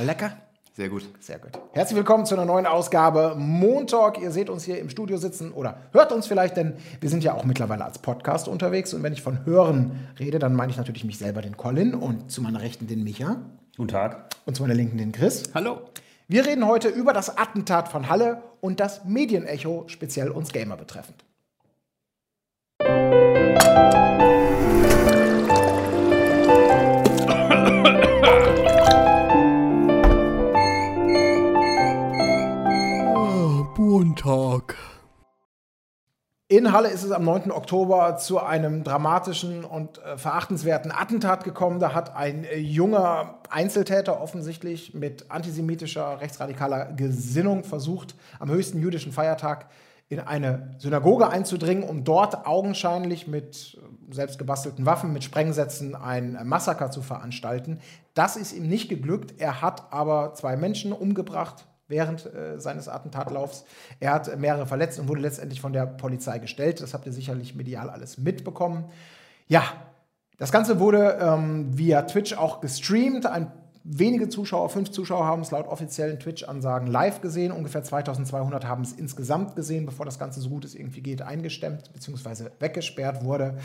Lecker? Sehr gut. Sehr gut. Herzlich willkommen zu einer neuen Ausgabe Montalk. Ihr seht uns hier im Studio sitzen oder hört uns vielleicht, denn wir sind ja auch mittlerweile als Podcast unterwegs. Und wenn ich von Hören rede, dann meine ich natürlich mich selber, den Colin, und zu meiner Rechten den Micha. Guten Tag. Und zu meiner Linken den Chris. Hallo. Wir reden heute über das Attentat von Halle und das Medienecho, speziell uns Gamer betreffend. In Halle ist es am 9. Oktober zu einem dramatischen und äh, verachtenswerten Attentat gekommen. Da hat ein äh, junger Einzeltäter offensichtlich mit antisemitischer, rechtsradikaler Gesinnung versucht, am höchsten jüdischen Feiertag in eine Synagoge einzudringen, um dort augenscheinlich mit äh, selbstgebastelten Waffen, mit Sprengsätzen ein Massaker zu veranstalten. Das ist ihm nicht geglückt. Er hat aber zwei Menschen umgebracht, während äh, seines Attentatlaufs. Er hat mehrere verletzt und wurde letztendlich von der Polizei gestellt. Das habt ihr sicherlich medial alles mitbekommen. Ja, das Ganze wurde ähm, via Twitch auch gestreamt. Ein wenige Zuschauer, fünf Zuschauer haben es laut offiziellen Twitch-Ansagen live gesehen. Ungefähr 2200 haben es insgesamt gesehen, bevor das Ganze so gut es irgendwie geht eingestemmt bzw. weggesperrt wurde.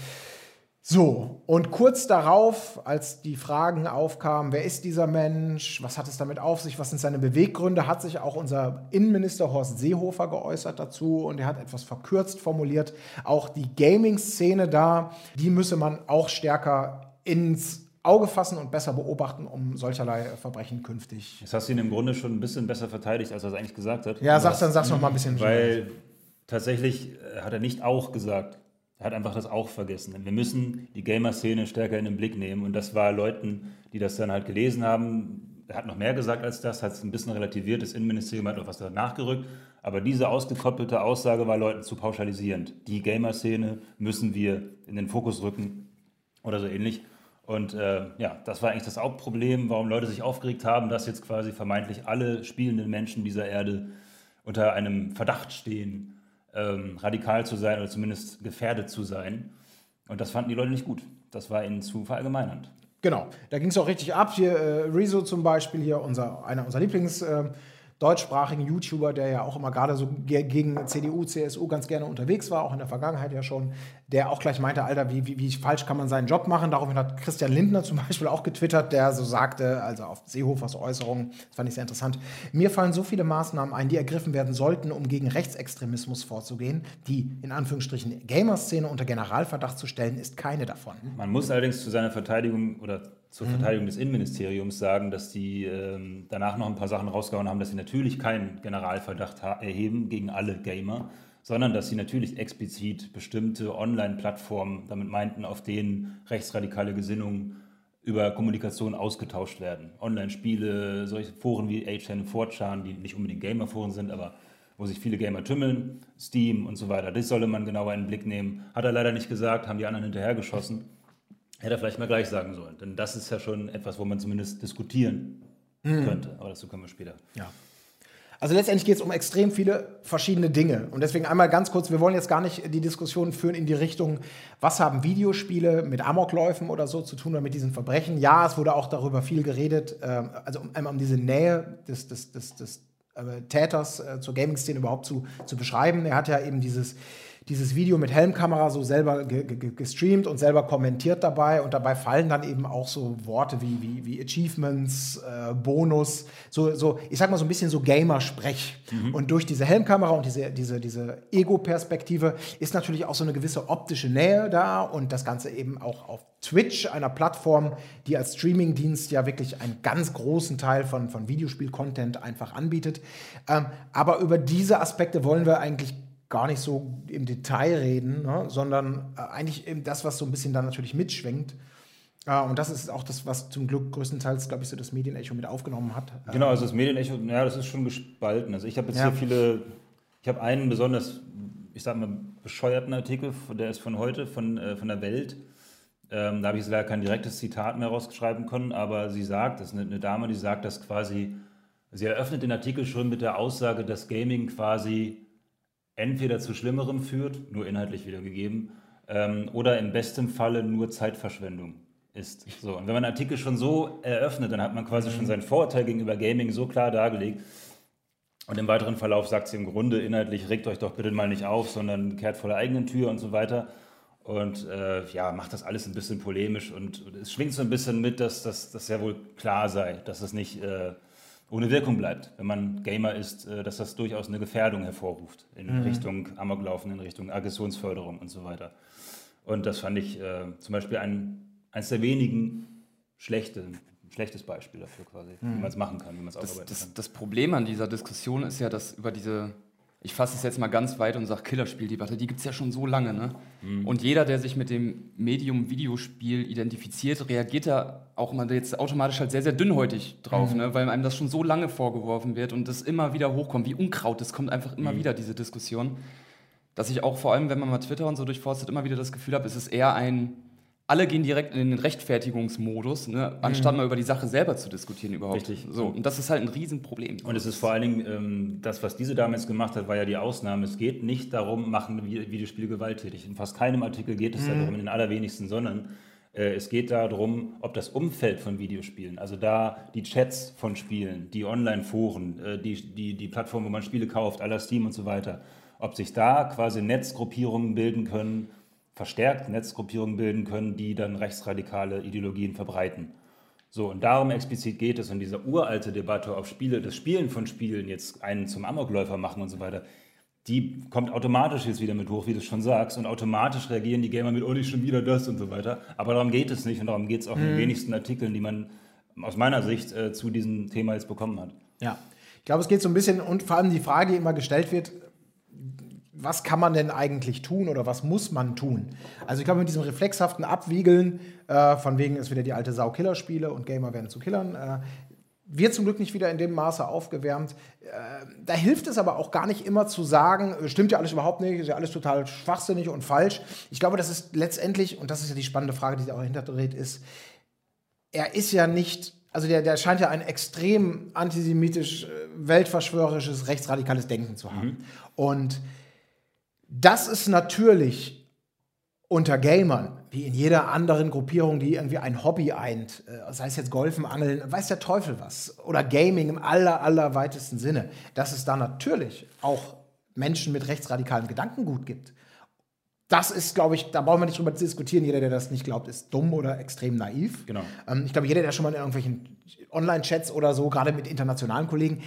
So, und kurz darauf, als die Fragen aufkamen, wer ist dieser Mensch, was hat es damit auf sich, was sind seine Beweggründe, hat sich auch unser Innenminister Horst Seehofer geäußert dazu und er hat etwas verkürzt formuliert, auch die Gaming-Szene da, die müsse man auch stärker ins Auge fassen und besser beobachten, um solcherlei Verbrechen künftig. Jetzt hast du ihn im Grunde schon ein bisschen besser verteidigt, als er es eigentlich gesagt hat. Ja, sag's dann, sag's noch mal ein bisschen. Weil tatsächlich äh, hat er nicht auch gesagt. Er hat einfach das auch vergessen. Wir müssen die Gamer-Szene stärker in den Blick nehmen. Und das war Leuten, die das dann halt gelesen haben. Er hat noch mehr gesagt als das, hat es ein bisschen relativiert. Das Innenministerium hat noch was danach gerückt. Aber diese ausgekoppelte Aussage war Leuten zu pauschalisierend. Die Gamer-Szene müssen wir in den Fokus rücken oder so ähnlich. Und äh, ja, das war eigentlich das Hauptproblem, warum Leute sich aufgeregt haben, dass jetzt quasi vermeintlich alle spielenden Menschen dieser Erde unter einem Verdacht stehen, ähm, radikal zu sein oder zumindest gefährdet zu sein. Und das fanden die Leute nicht gut. Das war ihnen zu verallgemeinernd. Genau, da ging es auch richtig ab. Hier äh, Rezo zum Beispiel, hier unser, einer unserer Lieblings- äh, deutschsprachigen YouTuber, der ja auch immer gerade so gegen CDU, CSU ganz gerne unterwegs war, auch in der Vergangenheit ja schon, der auch gleich meinte, Alter, wie, wie, wie falsch kann man seinen Job machen? Daraufhin hat Christian Lindner zum Beispiel auch getwittert, der so sagte, also auf Seehofers Äußerungen, das fand ich sehr interessant, mir fallen so viele Maßnahmen ein, die ergriffen werden sollten, um gegen Rechtsextremismus vorzugehen. Die, in Anführungsstrichen, Gamer-Szene unter Generalverdacht zu stellen, ist keine davon. Man muss allerdings zu seiner Verteidigung oder zur. Verteidigung des Innenministeriums sagen, dass die ähm, danach noch ein paar Sachen rausgehauen haben, dass sie natürlich keinen Generalverdacht erheben gegen alle Gamer, sondern dass sie natürlich explizit bestimmte Online-Plattformen damit meinten, auf denen rechtsradikale Gesinnungen über Kommunikation ausgetauscht werden. Online-Spiele, solche Foren wie 8chan und 4chan, die nicht unbedingt Gamer-Foren sind, aber wo sich viele Gamer tümmeln, Steam und so weiter. Das solle man genauer in den Blick nehmen. Hat er leider nicht gesagt, haben die anderen hinterhergeschossen. Hätte er vielleicht mal gleich sagen sollen. Denn das ist ja schon etwas, wo man zumindest diskutieren mhm. könnte. Aber dazu kommen wir später. Ja. Also letztendlich geht es um extrem viele verschiedene Dinge. Und deswegen einmal ganz kurz, wir wollen jetzt gar nicht die Diskussion führen in die Richtung, was haben Videospiele mit Amokläufen oder so zu tun oder mit diesen Verbrechen. Ja, es wurde auch darüber viel geredet, ähm, also einmal um diese Nähe des, des, des, des äh, Täters äh, zur Gaming-Szene überhaupt zu, zu beschreiben. Er hat ja eben dieses dieses Video mit Helmkamera so selber gestreamt und selber kommentiert dabei. Und dabei fallen dann eben auch so Worte wie, wie, wie Achievements, äh, Bonus, so, so, ich sag mal so ein bisschen so Gamer-Sprech. Mhm. Und durch diese Helmkamera und diese, diese, diese Ego-Perspektive ist natürlich auch so eine gewisse optische Nähe da und das Ganze eben auch auf Twitch, einer Plattform, die als Streaming-Dienst ja wirklich einen ganz großen Teil von, von Videospiel-Content einfach anbietet. Ähm, aber über diese Aspekte wollen wir eigentlich gar nicht so im Detail reden, ne? sondern äh, eigentlich eben das, was so ein bisschen dann natürlich mitschwenkt. Äh, und das ist auch das, was zum Glück größtenteils, glaube ich, so das Medienecho mit aufgenommen hat. Genau, also das Medienecho, ja, das ist schon gespalten. Also ich habe jetzt ja. hier viele, ich habe einen besonders, ich sage mal, bescheuerten Artikel, der ist von heute, von, äh, von der Welt. Ähm, da habe ich jetzt leider kein direktes Zitat mehr rausschreiben können, aber sie sagt, das ist eine, eine Dame, die sagt, dass quasi, sie eröffnet den Artikel schon mit der Aussage, dass Gaming quasi entweder zu Schlimmerem führt, nur inhaltlich wiedergegeben, ähm, oder im besten Falle nur Zeitverschwendung ist. So, und wenn man einen Artikel schon so eröffnet, dann hat man quasi schon seinen Vorurteil gegenüber Gaming so klar dargelegt. Und im weiteren Verlauf sagt sie im Grunde inhaltlich, regt euch doch bitte mal nicht auf, sondern kehrt vor der eigenen Tür und so weiter. Und äh, ja, macht das alles ein bisschen polemisch und, und es schwingt so ein bisschen mit, dass das ja wohl klar sei, dass es nicht äh, ohne Wirkung bleibt, wenn man Gamer ist, äh, dass das durchaus eine Gefährdung hervorruft in mhm. Richtung Amoklaufen, in Richtung Aggressionsförderung und so weiter. Und das fand ich äh, zum Beispiel ein, eines der wenigen schlechte, schlechtes Beispiel dafür quasi, mhm. wie man es machen kann, wie man es das, kann. Das Problem an dieser Diskussion ist ja, dass über diese ich fasse es jetzt mal ganz weit und sage Killerspieldebatte, die gibt es ja schon so lange. Ne? Mhm. Und jeder, der sich mit dem Medium Videospiel identifiziert, reagiert da auch immer jetzt automatisch halt sehr, sehr dünnhäutig drauf, mhm. ne? weil einem das schon so lange vorgeworfen wird und das immer wieder hochkommt, wie Unkraut, das kommt einfach immer mhm. wieder, diese Diskussion. Dass ich auch vor allem, wenn man mal Twitter und so durchforstet, immer wieder das Gefühl habe, es ist eher ein alle gehen direkt in den Rechtfertigungsmodus, ne, anstatt mhm. mal über die Sache selber zu diskutieren überhaupt. Richtig. So, und das ist halt ein Riesenproblem. Und es ist vor allen Dingen, ähm, das, was diese Dame jetzt gemacht hat, war ja die Ausnahme. Es geht nicht darum, machen Videospiele gewalttätig. In fast keinem Artikel geht es mhm. darum, in den allerwenigsten, sondern äh, es geht darum, ob das Umfeld von Videospielen, also da die Chats von Spielen, die Online-Foren, äh, die, die, die Plattform, wo man Spiele kauft, aller Steam und so weiter, ob sich da quasi Netzgruppierungen bilden können, verstärkt Netzgruppierungen bilden können, die dann rechtsradikale Ideologien verbreiten. So, und darum explizit geht es. Und diese uralte Debatte, ob Spiele, das Spielen von Spielen jetzt einen zum Amokläufer machen und so weiter, die kommt automatisch jetzt wieder mit hoch, wie du schon sagst. Und automatisch reagieren die Gamer mit, oh, nicht schon wieder das und so weiter. Aber darum geht es nicht und darum geht es auch mhm. in den wenigsten Artikeln, die man aus meiner Sicht äh, zu diesem Thema jetzt bekommen hat. Ja, ich glaube, es geht so ein bisschen und vor allem die Frage, die immer gestellt wird, was kann man denn eigentlich tun oder was muss man tun? Also ich glaube, mit diesem reflexhaften Abwiegeln, äh, von wegen ist wieder die alte Sau-Killer-Spiele und Gamer werden zu Killern, äh, wird zum Glück nicht wieder in dem Maße aufgewärmt. Äh, da hilft es aber auch gar nicht immer zu sagen, äh, stimmt ja alles überhaupt nicht, ist ja alles total schwachsinnig und falsch. Ich glaube, das ist letztendlich, und das ist ja die spannende Frage, die sich auch hinterdreht, ist, er ist ja nicht also der, der scheint ja ein extrem antisemitisch, äh, weltverschwörerisches, rechtsradikales Denken zu haben. Mhm. Und das ist natürlich unter Gamern, wie in jeder anderen Gruppierung, die irgendwie ein Hobby eint, äh, sei es jetzt Golfen, Angeln, weiß der Teufel was, oder Gaming im aller, aller weitesten Sinne, dass es da natürlich auch Menschen mit rechtsradikalen Gedankengut gibt. Das ist, glaube ich, da brauchen wir nicht drüber zu diskutieren. Jeder, der das nicht glaubt, ist dumm oder extrem naiv. Genau. Ähm, ich glaube, jeder, der schon mal in irgendwelchen Online-Chats oder so, gerade mit internationalen Kollegen,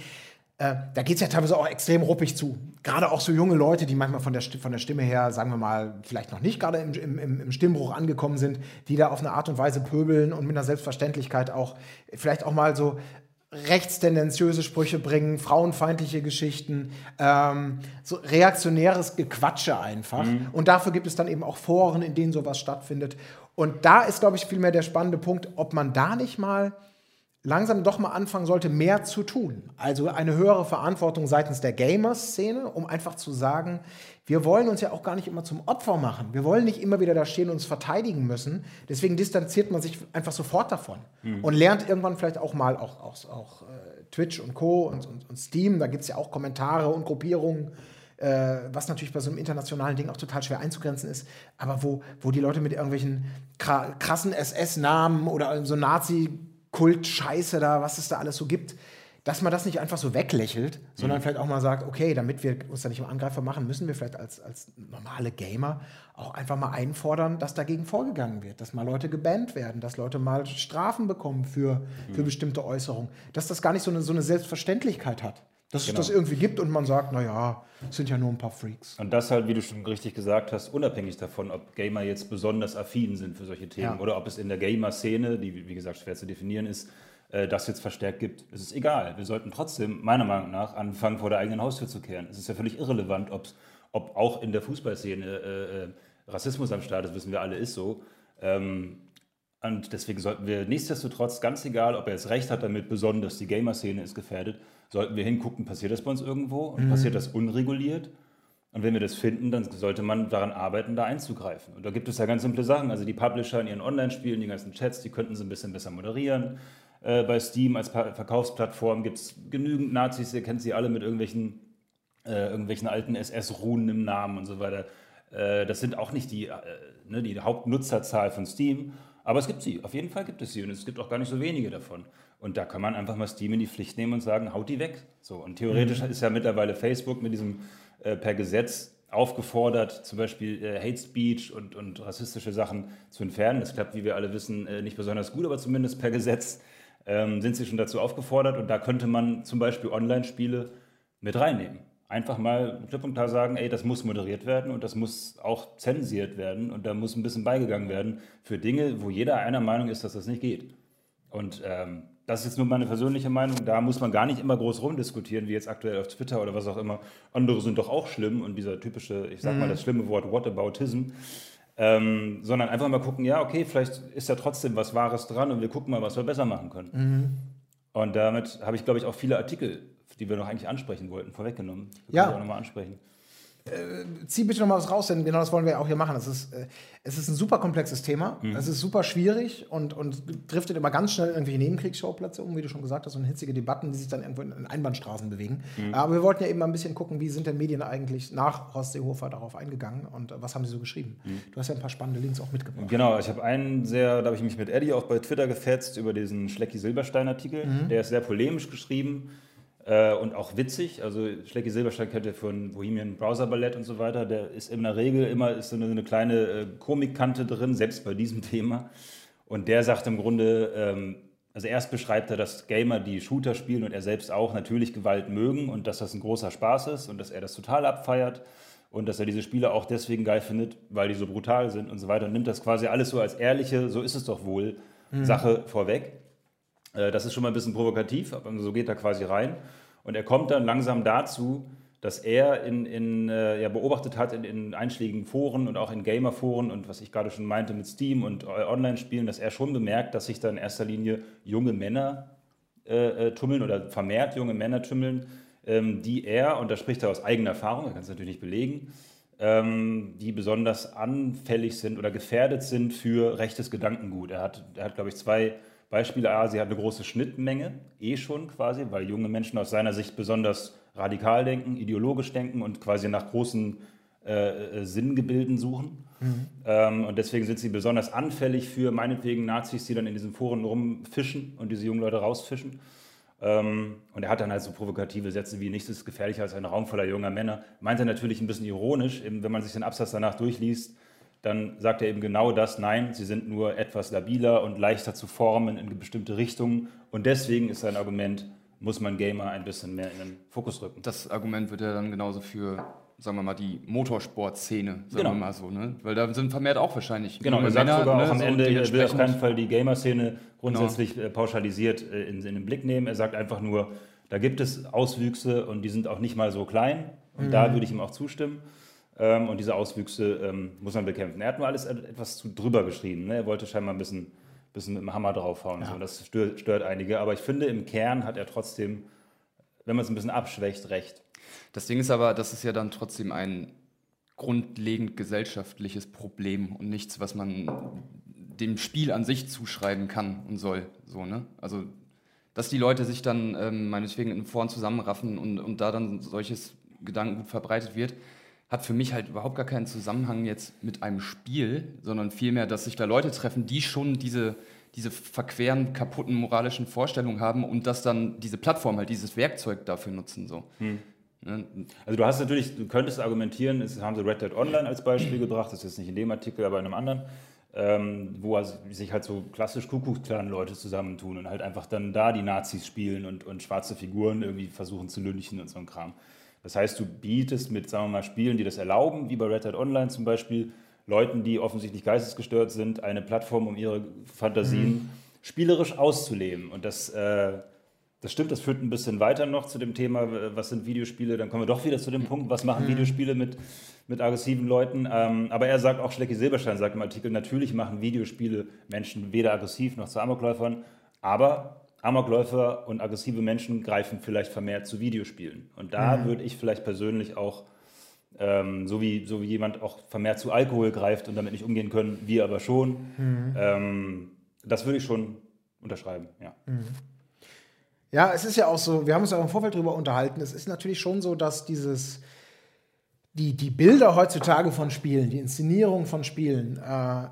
äh, da geht es ja teilweise auch extrem ruppig zu. Gerade auch so junge Leute, die manchmal von der, von der Stimme her, sagen wir mal, vielleicht noch nicht gerade im, im, im Stimmbruch angekommen sind, die da auf eine Art und Weise pöbeln und mit einer Selbstverständlichkeit auch vielleicht auch mal so rechtstendenziöse Sprüche bringen, frauenfeindliche Geschichten, ähm, so reaktionäres Gequatsche einfach. Mhm. Und dafür gibt es dann eben auch Foren, in denen sowas stattfindet. Und da ist, glaube ich, vielmehr der spannende Punkt, ob man da nicht mal langsam doch mal anfangen sollte, mehr zu tun. Also eine höhere Verantwortung seitens der Gamer-Szene, um einfach zu sagen, wir wollen uns ja auch gar nicht immer zum Opfer machen. Wir wollen nicht immer wieder da stehen und uns verteidigen müssen. Deswegen distanziert man sich einfach sofort davon mhm. und lernt irgendwann vielleicht auch mal auch, auch, auch äh, Twitch und Co. und, und, und Steam, da gibt es ja auch Kommentare und Gruppierungen, äh, was natürlich bei so einem internationalen Ding auch total schwer einzugrenzen ist, aber wo, wo die Leute mit irgendwelchen krassen SS-Namen oder so Nazi- Kult-Scheiße da, was es da alles so gibt, dass man das nicht einfach so weglächelt, sondern mhm. vielleicht auch mal sagt, okay, damit wir uns da nicht im Angreifer machen, müssen wir vielleicht als, als normale Gamer auch einfach mal einfordern, dass dagegen vorgegangen wird, dass mal Leute gebannt werden, dass Leute mal Strafen bekommen für, mhm. für bestimmte Äußerungen, dass das gar nicht so eine, so eine Selbstverständlichkeit hat. Dass genau. es das irgendwie gibt und man sagt, naja, es sind ja nur ein paar Freaks. Und das halt, wie du schon richtig gesagt hast, unabhängig davon, ob Gamer jetzt besonders affin sind für solche Themen ja. oder ob es in der Gamer-Szene, die wie gesagt schwer zu definieren ist, äh, das jetzt verstärkt gibt. Es ist egal. Wir sollten trotzdem, meiner Meinung nach, anfangen, vor der eigenen Haustür zu kehren. Es ist ja völlig irrelevant, ob auch in der Fußballszene äh, äh, Rassismus am Start ist, wissen wir alle, ist so. Ähm, und deswegen sollten wir nichtsdestotrotz, ganz egal, ob er jetzt recht hat damit, besonders die Gamer-Szene ist gefährdet, sollten wir hingucken, passiert das bei uns irgendwo und mhm. passiert das unreguliert? Und wenn wir das finden, dann sollte man daran arbeiten, da einzugreifen. Und da gibt es ja ganz simple Sachen. Also die Publisher in ihren Online-Spielen, die ganzen Chats, die könnten sie ein bisschen besser moderieren. Äh, bei Steam als pa Verkaufsplattform gibt es genügend Nazis, ihr kennt sie alle mit irgendwelchen, äh, irgendwelchen alten SS-Runen im Namen und so weiter. Äh, das sind auch nicht die, äh, ne, die Hauptnutzerzahl von Steam. Aber es gibt sie, auf jeden Fall gibt es sie und es gibt auch gar nicht so wenige davon. Und da kann man einfach mal Steam in die Pflicht nehmen und sagen, haut die weg. So, und theoretisch ist ja mittlerweile Facebook mit diesem äh, per Gesetz aufgefordert, zum Beispiel äh, Hate Speech und, und rassistische Sachen zu entfernen. Das klappt, wie wir alle wissen, äh, nicht besonders gut, aber zumindest per Gesetz ähm, sind sie schon dazu aufgefordert. Und da könnte man zum Beispiel Online-Spiele mit reinnehmen. Einfach mal klipp und klar sagen, ey, das muss moderiert werden und das muss auch zensiert werden und da muss ein bisschen beigegangen werden für Dinge, wo jeder einer Meinung ist, dass das nicht geht. Und ähm, das ist jetzt nur meine persönliche Meinung. Da muss man gar nicht immer groß rumdiskutieren, wie jetzt aktuell auf Twitter oder was auch immer. Andere sind doch auch schlimm und dieser typische, ich sag mal das schlimme Wort Whataboutism. Ähm, sondern einfach mal gucken, ja, okay, vielleicht ist da trotzdem was Wahres dran und wir gucken mal, was wir besser machen können. Mhm. Und damit habe ich, glaube ich, auch viele Artikel, die wir noch eigentlich ansprechen wollten, vorweggenommen. Wir Ja. können die auch nochmal ansprechen. zieh bitte noch mal was raus, denn genau das wollen wir auch hier machen. Es ist, äh, es ist ein super komplexes Thema. Es ist super schwierig und, und driftet immer ganz schnell irgendwelche Nebenkriegsschauplätze um, wie du schon gesagt hast, und hitzige Debatten, die sich dann irgendwo in, in Einbahnstraßen bewegen. Aber wir wollten ja eben mal ein bisschen gucken, wie sind denn Medien eigentlich nach Horst Seehofer darauf eingegangen und äh, was haben sie so geschrieben. Du hast ja ein paar spannende Links auch mitgebracht. Genau, ich habe einen sehr, da habe ich mich mit Eddie auch bei Twitter gefetzt über diesen Schlecki-Silberstein-Artikel. Der ist sehr polemisch geschrieben äh, und auch witzig. Also Schlecki Silberstein kennt ihr von Bohemian Browser Ballett und so weiter. Der ist in der Regel immer ist so eine, eine kleine äh, Komikkante drin, selbst bei diesem Thema. Und der sagt im Grunde, ähm, also erst beschreibt er, dass Gamer, die Shooter spielen und er selbst auch natürlich Gewalt mögen und dass das ein großer Spaß ist und dass er das total abfeiert und dass er diese Spiele auch deswegen geil findet, weil die so brutal sind und so weiter und nimmt das quasi alles so als ehrliche, so ist es doch wohl, Sache vorweg. Äh, Das ist schon mal ein bisschen provokativ, aber so geht er quasi rein. Und er kommt dann langsam dazu, dass er in, in, äh, ja, beobachtet hat in, in einschlägigen Foren und auch in Gamer-Foren und was ich gerade schon meinte mit Steam und äh, Online-Spielen, dass er schon bemerkt, dass sich da in erster Linie junge Männer äh, tummeln oder vermehrt junge Männer tummeln, ähm, die er, und da spricht er aus eigener Erfahrung, er kann es natürlich nicht belegen, ähm, die besonders anfällig sind oder gefährdet sind für rechtes Gedankengut. Er hat, er hat glaube ich, zwei Beispiele. A, sie hat eine große Schnittmenge, eh schon quasi, weil junge Menschen aus seiner Sicht besonders radikal denken, ideologisch denken und quasi nach großen äh, äh, Sinngebilden suchen. Ähm, und deswegen sind sie besonders anfällig für meinetwegen Nazis, die dann in diesen Foren rumfischen und diese jungen Leute rausfischen. Ähm, und er hat dann halt so provokative Sätze wie nichts ist gefährlicher als ein Raum voller junger Männer. Meint er natürlich ein bisschen ironisch, eben, wenn man sich den Absatz danach durchliest, dann sagt er eben genau das, nein, sie sind nur etwas labiler und leichter zu formen in bestimmte Richtungen. Und deswegen ist sein Argument, muss man Gamer ein bisschen mehr in den Fokus rücken. Das Argument wird ja dann genauso für, sagen wir mal, die Motorsportszene, sagen Genau. wir mal so, ne? Weil da sind vermehrt auch wahrscheinlich Genau, er sagt Männer, sogar ne, auch am so, Ende, er will auf keinen Fall die Gamer-Szene grundsätzlich äh, pauschalisiert äh, in, in den Blick nehmen. Er sagt einfach nur, da gibt es Auswüchse und die sind auch nicht mal so klein. Und da würde ich ihm auch zustimmen. Ähm, und diese Auswüchse ähm, muss man bekämpfen. Er hat nur alles et- etwas zu drüber geschrieben. Ne? Er wollte scheinbar ein bisschen, bisschen mit dem Hammer draufhauen. So. Das stört, stört einige. Aber ich finde, im Kern hat er trotzdem, wenn man es ein bisschen abschwächt, recht. Das Ding ist aber, das ist ja dann trotzdem ein grundlegend gesellschaftliches Problem und nichts, was man dem Spiel an sich zuschreiben kann und soll. So, ne? Also, dass die Leute sich dann ähm, meinetwegen in Foren zusammenraffen und, und da dann solches Gedankengut verbreitet wird, hat für mich halt überhaupt gar keinen Zusammenhang jetzt mit einem Spiel, sondern vielmehr, dass sich da Leute treffen, die schon diese, diese verqueren, kaputten moralischen Vorstellungen haben und dass dann diese Plattform halt dieses Werkzeug dafür nutzen. So. Ne? Also du hast natürlich, du könntest argumentieren, es haben sie Red Dead Online als Beispiel gebracht, das ist jetzt nicht in dem Artikel, aber in einem anderen, ähm, wo also sich halt so klassisch Kuckucksklan-Leute zusammentun und halt einfach dann da die Nazis spielen und, und schwarze Figuren irgendwie versuchen zu lynchen und so ein Kram. Das heißt, du bietest mit, sagen wir mal, Spielen, die das erlauben, wie bei Red Dead Online zum Beispiel, Leuten, die offensichtlich geistesgestört sind, eine Plattform, um ihre Fantasien spielerisch auszuleben. Und das, äh, das stimmt, das führt ein bisschen weiter noch zu dem Thema, was sind Videospiele. Dann kommen wir doch wieder zu dem Punkt, was machen Videospiele mit, mit aggressiven Leuten. Ähm, aber er sagt auch, Schlecki Silberstein sagt im Artikel, natürlich machen Videospiele Menschen weder aggressiv noch zu Amokläufern, aber Amokläufer und aggressive Menschen greifen vielleicht vermehrt zu Videospielen. Und da würde ich vielleicht persönlich auch, ähm, so, wie, so wie jemand auch vermehrt zu Alkohol greift und damit nicht umgehen können, wir aber schon, ähm, das würde ich schon unterschreiben, ja. Ja, es ist ja auch so, wir haben uns ja auch im Vorfeld darüber unterhalten, es ist natürlich schon so, dass dieses, die, die Bilder heutzutage von Spielen, die Inszenierung von Spielen, äh,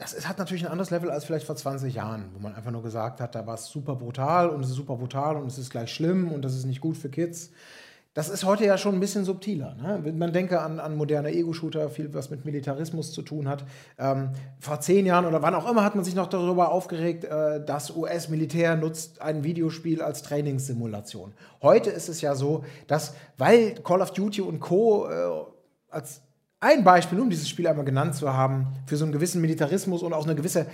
das ist, hat natürlich ein anderes Level als vielleicht vor 20 Jahren, wo man einfach nur gesagt hat, da war es super brutal und es ist super brutal und es ist gleich schlimm und das ist nicht gut für Kids. Das ist heute ja schon ein bisschen subtiler. Ne? Man denke an, an moderne Ego-Shooter, viel was mit Militarismus zu tun hat. Ähm, vor zehn Jahren oder wann auch immer hat man sich noch darüber aufgeregt, äh, das US-Militär nutzt ein Videospiel als Trainingssimulation. Heute ist es ja so, dass, weil Call of Duty und Co. Äh, als ein Beispiel, um dieses Spiel einmal genannt zu haben, für so einen gewissen Militarismus und auch eine gewisse,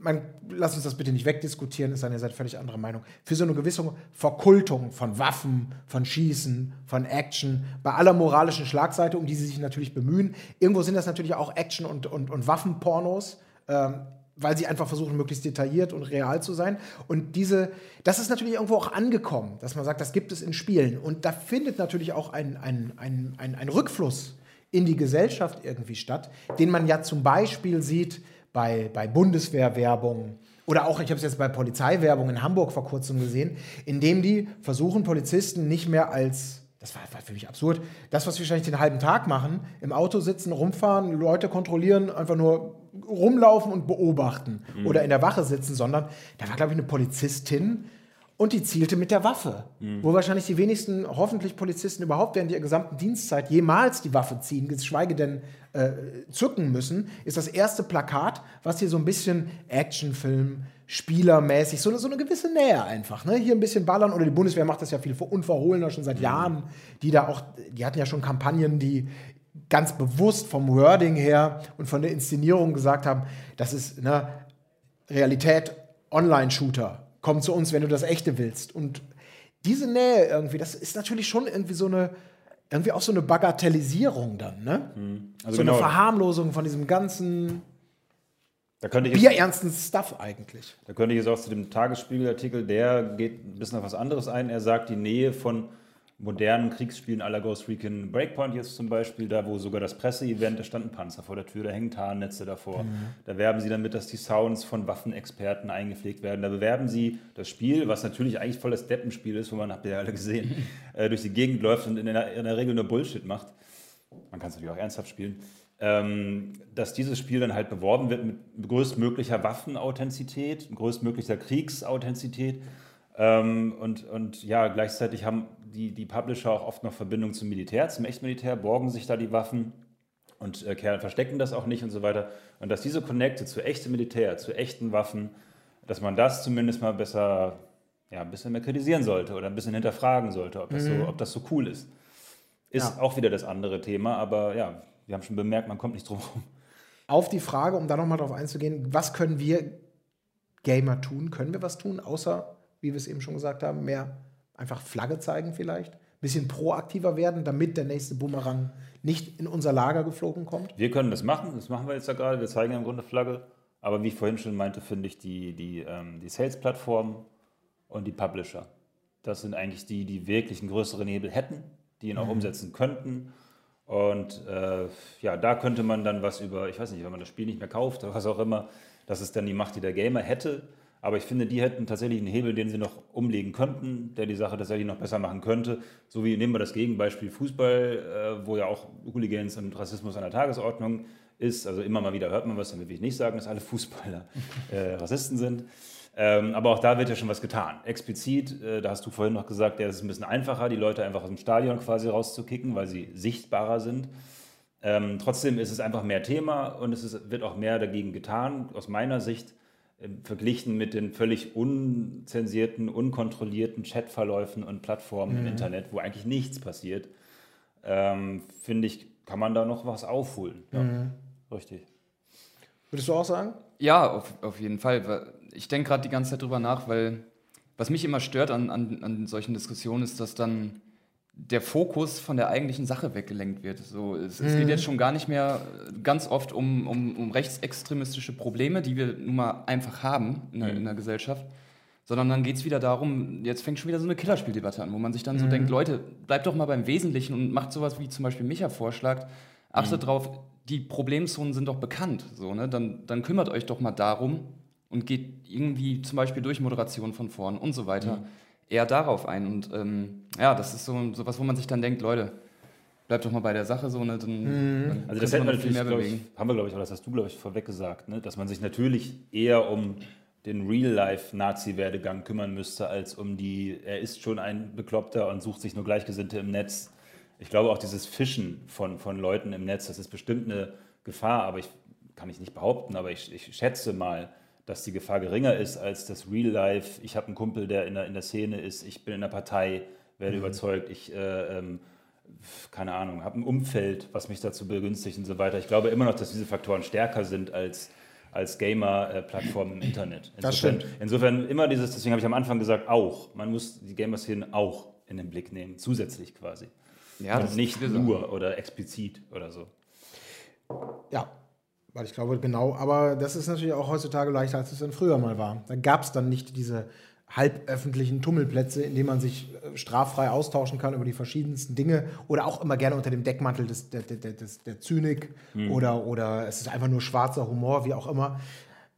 man, lass uns das bitte nicht wegdiskutieren, ist eine seid völlig anderer Meinung, für so eine gewisse Verkultung von Waffen, von Schießen, von Action, bei aller moralischen Schlagseite, um die sie sich natürlich bemühen. Irgendwo sind das natürlich auch Action- und, und, und Waffenpornos. Ähm, weil sie einfach versuchen, möglichst detailliert und real zu sein. Und diese, das ist natürlich irgendwo auch angekommen, dass man sagt, das gibt es in Spielen. Und da findet natürlich auch ein, ein, ein, ein, ein Rückfluss in die Gesellschaft irgendwie statt, den man ja zum Beispiel sieht bei, bei Bundeswehrwerbung oder auch, ich habe es jetzt bei Polizeiwerbung in Hamburg vor kurzem gesehen, indem die versuchen, Polizisten nicht mehr als, das war, war für mich absurd, das, was wir wahrscheinlich den halben Tag machen, im Auto sitzen, rumfahren, Leute kontrollieren, einfach nur rumlaufen und beobachten mhm. oder in der Wache sitzen, sondern da war, glaube ich, eine Polizistin, und die zielte mit der Waffe. Mhm. Wo wahrscheinlich die wenigsten, hoffentlich Polizisten überhaupt während ihrer gesamten Dienstzeit jemals die Waffe ziehen, geschweige denn äh, zücken müssen, ist das erste Plakat, was hier so ein bisschen Actionfilm, spielermäßig, so eine, so eine gewisse Nähe einfach. Ne? Hier ein bisschen ballern oder die Bundeswehr macht das ja viel unverhohlener schon seit mhm. Jahren. Die da auch, die hatten ja schon Kampagnen, die ganz bewusst vom Wording her und von der Inszenierung gesagt haben, das ist ne, Realität Online-Shooter komm zu uns, wenn du das Echte willst. Und diese Nähe irgendwie, das ist natürlich schon irgendwie so eine, irgendwie auch so eine Bagatellisierung dann, ne? Mhm. Also so genau. eine Verharmlosung von diesem ganzen da könnte ich bierernsten Stuff eigentlich. Da könnte ich jetzt auch zu dem Tagesspiegelartikel, der geht ein bisschen auf was anderes ein. Er sagt, die Nähe von modernen Kriegsspielen aller Ghost Recon Breakpoint jetzt zum Beispiel, da wo sogar das Presseevent, da standen Panzer vor der Tür, da hängen Tarnnetze davor. Mhm. Da werben sie damit, dass die Sounds von Waffenexperten eingepflegt werden. Da bewerben sie das Spiel, was natürlich eigentlich voll das Deppenspiel ist, wo man, habt ihr ja alle gesehen, äh, durch die Gegend läuft und in der, in der Regel nur Bullshit macht. Man kann es natürlich auch ernsthaft spielen. Ähm, dass dieses Spiel dann halt beworben wird mit größtmöglicher Waffenauthentizität, größtmöglicher Kriegsauthentizität. Ähm, und, und ja, gleichzeitig haben die, die Publisher auch oft noch Verbindung zum Militär, zum Echtmilitär, borgen sich da die Waffen und äh, verstecken das auch nicht und so weiter. Und dass diese Connecte zu echtem Militär, zu echten Waffen, dass man das zumindest mal besser, ja, ein bisschen mehr kritisieren sollte oder ein bisschen hinterfragen sollte, ob das, mhm. so, ob das so cool ist. Ist ja. auch wieder das andere Thema, aber ja, wir haben schon bemerkt, man kommt nicht drum herum. Auf die Frage, um da nochmal drauf einzugehen, was können wir Gamer tun? Können wir was tun, außer, wie wir es eben schon gesagt haben, mehr einfach Flagge zeigen vielleicht, ein bisschen proaktiver werden, damit der nächste Bumerang nicht in unser Lager geflogen kommt? Wir können das machen, das machen wir jetzt ja gerade, wir zeigen ja im Grunde Flagge. Aber wie ich vorhin schon meinte, finde ich die, die, ähm, die Sales-Plattformen und die Publisher, das sind eigentlich die, die wirklich einen größeren Hebel hätten, die ihn auch mhm. umsetzen könnten. Und äh, ja, da könnte man dann was über, ich weiß nicht, wenn man das Spiel nicht mehr kauft oder was auch immer, das ist dann die Macht, die der Gamer hätte. Aber ich finde, die hätten tatsächlich einen Hebel, den sie noch umlegen könnten, der die Sache tatsächlich noch besser machen könnte. So wie nehmen wir das Gegenbeispiel Fußball, äh, wo ja auch Hooligans und Rassismus an der Tagesordnung ist. Also immer mal wieder hört man was, damit will ich nicht sagen, dass alle Fußballer äh, Rassisten sind. Ähm, aber auch da wird ja schon was getan. Explizit, äh, da hast du vorhin noch gesagt, ja, es ist ein bisschen einfacher, die Leute einfach aus dem Stadion quasi rauszukicken, weil sie sichtbarer sind. Ähm, trotzdem ist es einfach mehr Thema und es ist, wird auch mehr dagegen getan, aus meiner Sicht verglichen mit den völlig unzensierten, unkontrollierten Chatverläufen und Plattformen mhm. im Internet, wo eigentlich nichts passiert, ähm, finde ich, kann man da noch was aufholen. Ja, mhm. Richtig. Würdest du auch sagen? Ja, auf, auf jeden Fall. Ich denke gerade die ganze Zeit drüber nach, weil was mich immer stört an, an, an solchen Diskussionen ist, dass dann der Fokus von der eigentlichen Sache weggelenkt wird. So, es, mhm. es geht mhm. jetzt schon gar nicht mehr ganz oft um, um, um, rechtsextremistische Probleme, die wir nun mal einfach haben in der, mhm. in der Gesellschaft, sondern dann geht es wieder darum, jetzt fängt schon wieder so eine Killerspieldebatte an, wo man sich dann mhm. so denkt, Leute, bleibt doch mal beim Wesentlichen und macht sowas wie zum Beispiel Micha vorschlägt, achtet mhm. drauf, die Problemzonen sind doch bekannt, so, ne? dann, dann kümmert euch doch mal darum und geht irgendwie zum Beispiel durch Moderation von vorn und so weiter mhm eher darauf ein. Und ähm, ja, das ist so, so was, wo man sich dann denkt, Leute, bleib doch mal bei der Sache so, ne? Dann, dann Also das hätten wir natürlich, ich, haben wir glaube ich, oder das hast du glaube ich vorweg gesagt, ne? dass man sich natürlich eher um den Real-Life-Nazi-Werdegang kümmern müsste, als um die, er ist schon ein Bekloppter und sucht sich nur Gleichgesinnte im Netz. Ich glaube auch dieses Fischen von, von Leuten im Netz, das ist bestimmt eine Gefahr, aber ich kann ich nicht behaupten, aber ich, ich schätze mal, dass die Gefahr geringer ist als das Real-Life. Ich habe einen Kumpel, der in der, in der Szene ist, ich bin in der Partei, werde überzeugt, ich äh, ähm, keine Ahnung, habe ein Umfeld, was mich dazu begünstigt und so weiter. Ich glaube immer noch, dass diese Faktoren stärker sind als, als Gamer-Plattformen im Internet. Das Insofern, stimmt. insofern immer dieses, deswegen habe ich am Anfang gesagt, auch. Man muss die Gamer-Szene auch in den Blick nehmen, zusätzlich quasi. Ja, und nicht nur oder explizit oder so. Ja, weil ich glaube, genau, aber das ist natürlich auch heutzutage leichter, als es dann früher mal war. Da gab es dann nicht diese halböffentlichen Tummelplätze, in denen man sich äh, straffrei austauschen kann über die verschiedensten Dinge oder auch immer gerne unter dem Deckmantel des, der, der, des, der Zynik oder, oder es ist einfach nur schwarzer Humor, wie auch immer.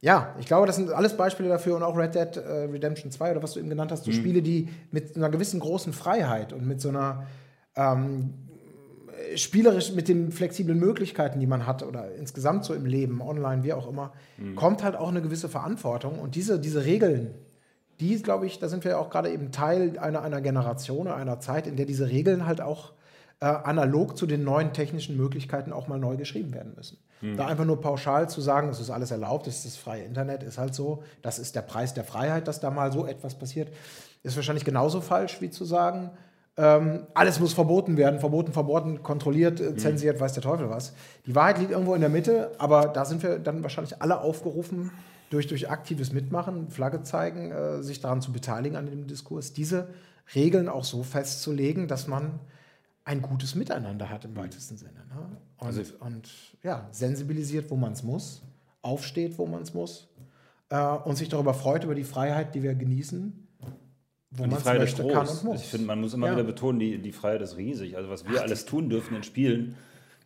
Ja, ich glaube, das sind alles Beispiele dafür und auch Red Dead äh, Redemption 2 oder was du eben genannt hast, so Spiele, die mit einer gewissen großen Freiheit und mit so einer ähm, spielerisch mit den flexiblen Möglichkeiten, die man hat oder insgesamt so im Leben, online, wie auch immer, kommt halt auch eine gewisse Verantwortung. Und diese, diese Regeln, die, glaube ich, da sind wir ja auch gerade eben Teil einer, einer Generation, einer Zeit, in der diese Regeln halt auch äh, analog zu den neuen technischen Möglichkeiten auch mal neu geschrieben werden müssen. Da einfach nur pauschal zu sagen, es ist alles erlaubt, es ist das freie Internet, ist halt so, das ist der Preis der Freiheit, dass da mal so etwas passiert, ist wahrscheinlich genauso falsch wie zu sagen, ähm, alles muss verboten werden, verboten, verboten, kontrolliert, äh, zensiert, weiß der Teufel was. Die Wahrheit liegt irgendwo in der Mitte, aber da sind wir dann wahrscheinlich alle aufgerufen, durch, durch aktives Mitmachen, Flagge zeigen, äh, sich daran zu beteiligen an dem Diskurs, diese Regeln auch so festzulegen, dass man ein gutes Miteinander hat im weitesten Sinne. Ne? Und, Also- und ja, sensibilisiert, wo man es muss, aufsteht, wo man es muss äh, und sich darüber freut, über die Freiheit, die wir genießen, wo Und die man es Freiheit ist möchte, groß. kann und muss. Ich finde, man muss immer Ja. wieder betonen, die, die Freiheit ist riesig. Also was wir alles tun dürfen in Spielen,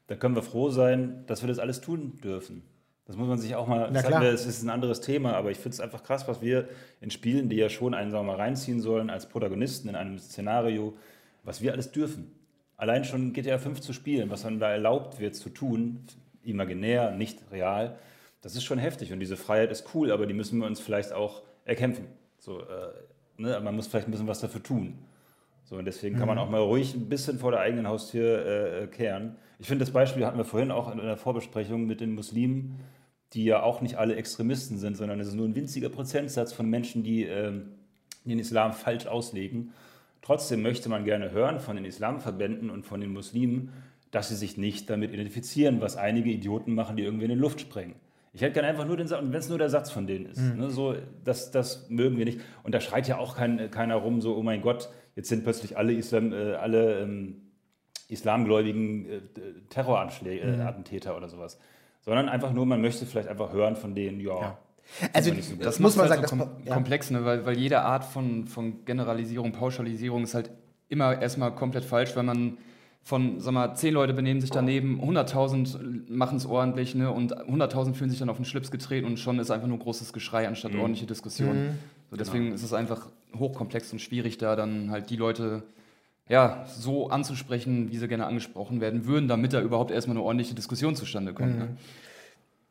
da können wir froh sein, dass wir das alles tun dürfen. Das muss man sich auch mal, Na klar. das ist ein anderes Thema, aber ich finde es einfach krass, was wir in Spielen, die ja schon einen sagen wir mal, reinziehen sollen als Protagonisten in einem Szenario, was wir alles dürfen. Allein schon GTA 5 zu spielen, was dann da erlaubt wird zu tun, imaginär, nicht real, das ist schon heftig und diese Freiheit ist cool, aber die müssen wir uns vielleicht auch erkämpfen. So, äh, ne? Man muss vielleicht ein bisschen was dafür tun. So, und deswegen kann man Mhm. auch mal ruhig ein bisschen vor der eigenen Haustür äh, kehren. Ich finde, das Beispiel hatten wir vorhin auch in der Vorbesprechung mit den Muslimen, die ja auch nicht alle Extremisten sind, sondern es ist nur ein winziger Prozentsatz von Menschen, die ähm, den Islam falsch auslegen. Trotzdem möchte man gerne hören von den Islamverbänden und von den Muslimen, dass sie sich nicht damit identifizieren, was einige Idioten machen, die irgendwie in die Luft sprengen. Ich hätte gerne einfach nur den Satz, und wenn es nur der Satz von denen ist, ne, so, das, das mögen wir nicht. Und da schreit ja auch kein, keiner rum, so, oh mein Gott, jetzt sind plötzlich alle, Islam, äh, alle ähm, islamgläubigen äh, Terrorattentäter äh, Attentäter oder sowas. Sondern einfach nur, man möchte vielleicht einfach hören von denen, ja. Ja. Also, so das Das muss man sagen. halt so das, kom ja. komplex, ne? weil, weil jede Art von, von Generalisierung, Pauschalisierung ist halt immer erstmal komplett falsch, weil man von, sag mal, zehn Leute benehmen sich daneben, 100.000 machen es ordentlich ne? und 100.000 fühlen sich dann auf den Schlips getreten und schon ist einfach nur großes Geschrei anstatt ordentliche Diskussion. So, deswegen ist es einfach hochkomplex und schwierig, da dann halt die Leute ja, so anzusprechen, wie sie gerne angesprochen werden würden, damit da überhaupt erstmal eine ordentliche Diskussion zustande kommt. Ne?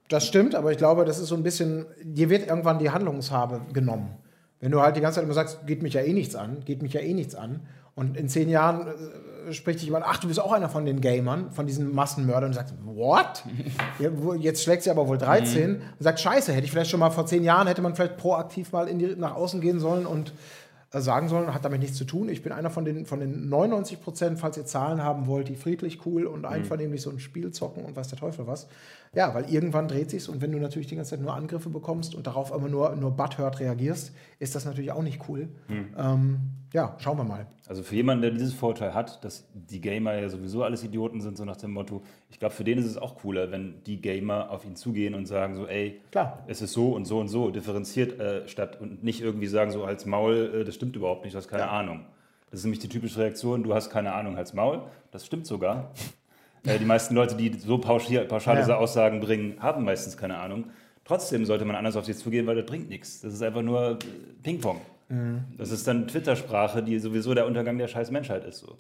Das stimmt, aber ich glaube, das ist so ein bisschen, dir wird irgendwann die Handlungshabe genommen. Wenn du halt die ganze Zeit immer sagst, geht mich ja eh nichts an, geht mich ja eh nichts an. Und in zehn Jahren äh, spricht dich jemand, ach, du bist auch einer von den Gamern, von diesen Massenmördern und sagst, what? jetzt schlägt sie aber wohl 13 und sagt, scheiße, hätte ich vielleicht schon mal vor zehn Jahren, hätte man vielleicht proaktiv mal in die, nach außen gehen sollen und äh, sagen sollen, hat damit nichts zu tun. Ich bin einer von den, von den 99 Prozent, falls ihr Zahlen haben wollt, die friedlich, cool und einvernehmlich so ein Spiel zocken und weiß der Teufel was. Ja, weil irgendwann dreht sich's und wenn du natürlich die ganze Zeit nur Angriffe bekommst und darauf immer nur, nur butthurt reagierst, ist das natürlich auch nicht cool. Ähm, ja, schauen wir mal. Also für jemanden, der dieses Vorteil hat, dass die Gamer ja sowieso alles Idioten sind, so nach dem Motto, ich glaube, für den ist es auch cooler, wenn die Gamer auf ihn zugehen und sagen so, ey, Klar. es ist so und so und so, differenziert äh, statt und nicht irgendwie sagen so als Maul, äh, das stimmt überhaupt nicht, du hast keine Ahnung. Das ist nämlich die typische Reaktion, du hast keine Ahnung als Maul, das stimmt sogar. Äh, die meisten Leute, die so pauschal, pauschal Ja. diese Aussagen bringen, haben meistens keine Ahnung. Trotzdem sollte man anders auf sie zugehen, weil das bringt nichts. Das ist einfach nur äh, Ping-Pong. Das ist dann Twitter-Sprache, die sowieso der Untergang der scheiß Menschheit ist. So.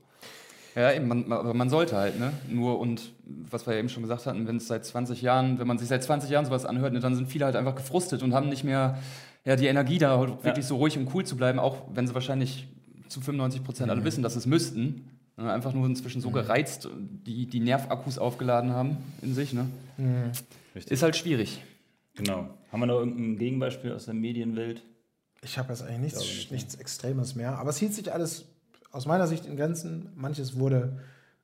Ja, eben, man, aber man sollte halt, ne? Nur und was wir ja eben schon gesagt hatten, wenn es seit 20 Jahren, wenn man sich seit 20 Jahren sowas anhört, ne, dann sind viele halt einfach gefrustet und haben nicht mehr ja, die Energie da wirklich ja. so ruhig und cool zu bleiben, auch wenn sie wahrscheinlich zu 95 Prozent mhm. alle wissen, dass sie es müssten. Ne? Einfach nur inzwischen so mhm. gereizt, die, die Nervakkus aufgeladen haben in sich. Ne? Mhm. Ist halt schwierig. Genau. Haben wir noch irgendein Gegenbeispiel aus der Medienwelt? Ich habe jetzt eigentlich nichts, nicht, nichts Extremes mehr. Aber es hielt sich alles aus meiner Sicht in Grenzen. Manches wurde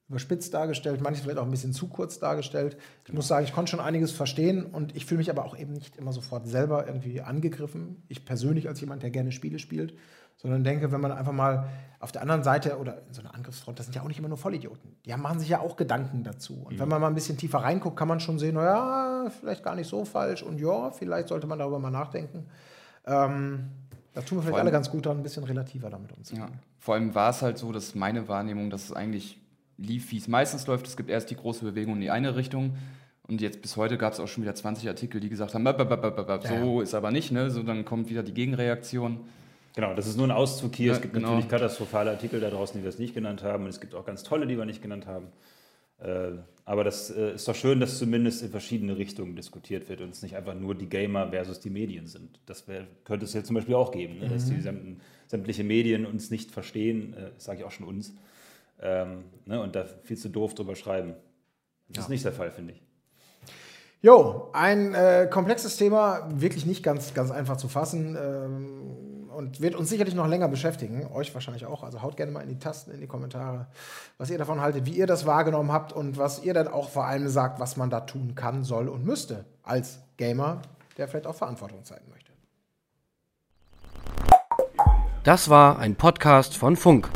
überspitzt dargestellt, manches vielleicht auch ein bisschen zu kurz dargestellt. Ich genau. muss sagen, ich konnte schon einiges verstehen und ich fühle mich aber auch eben nicht immer sofort selber irgendwie angegriffen. Ich persönlich als jemand, der gerne Spiele spielt, sondern denke, wenn man einfach mal auf der anderen Seite oder in so einer Angriffsfront, das sind ja auch nicht immer nur Vollidioten. Die machen sich ja auch Gedanken dazu. Und mhm. wenn man mal ein bisschen tiefer reinguckt, kann man schon sehen, naja, vielleicht gar nicht so falsch und ja, vielleicht sollte man darüber mal nachdenken. Ähm, da tun wir vielleicht allem, alle ganz gut daran, ein bisschen relativer damit umzugehen. Ja. Vor allem war es halt so, dass meine Wahrnehmung, dass es eigentlich lief, wie es meistens läuft. Es gibt erst die große Bewegung in die eine Richtung. Und jetzt bis heute gab es auch schon wieder 20 Artikel, die gesagt haben, so ist aber nicht, ne? So dann kommt wieder die Gegenreaktion. Genau, das ist nur ein Auszug hier. Ja, es gibt genau. natürlich katastrophale Artikel da draußen, die wir es nicht genannt haben. Und es gibt auch ganz tolle, die wir nicht genannt haben. Äh, aber das äh, ist doch schön, dass zumindest in verschiedene Richtungen diskutiert wird und es nicht einfach nur die Gamer versus die Medien sind. Das wär, könnte es ja zum Beispiel auch geben, ne? dass die mhm. sämtliche Medien uns nicht verstehen, äh, sage ich auch schon uns, ähm, ne? und da viel zu doof drüber schreiben. Das ja. ist nicht der Fall, finde ich. Jo, ein äh, komplexes Thema, wirklich nicht ganz, ganz einfach zu fassen. Ähm und wird uns sicherlich noch länger beschäftigen, euch wahrscheinlich auch. Also haut gerne mal in die Tasten, in die Kommentare, was ihr davon haltet, wie ihr das wahrgenommen habt und was ihr dann auch vor allem sagt, was man da tun kann, soll und müsste als Gamer, der vielleicht auch Verantwortung zeigen möchte. Das war ein Podcast von Funk.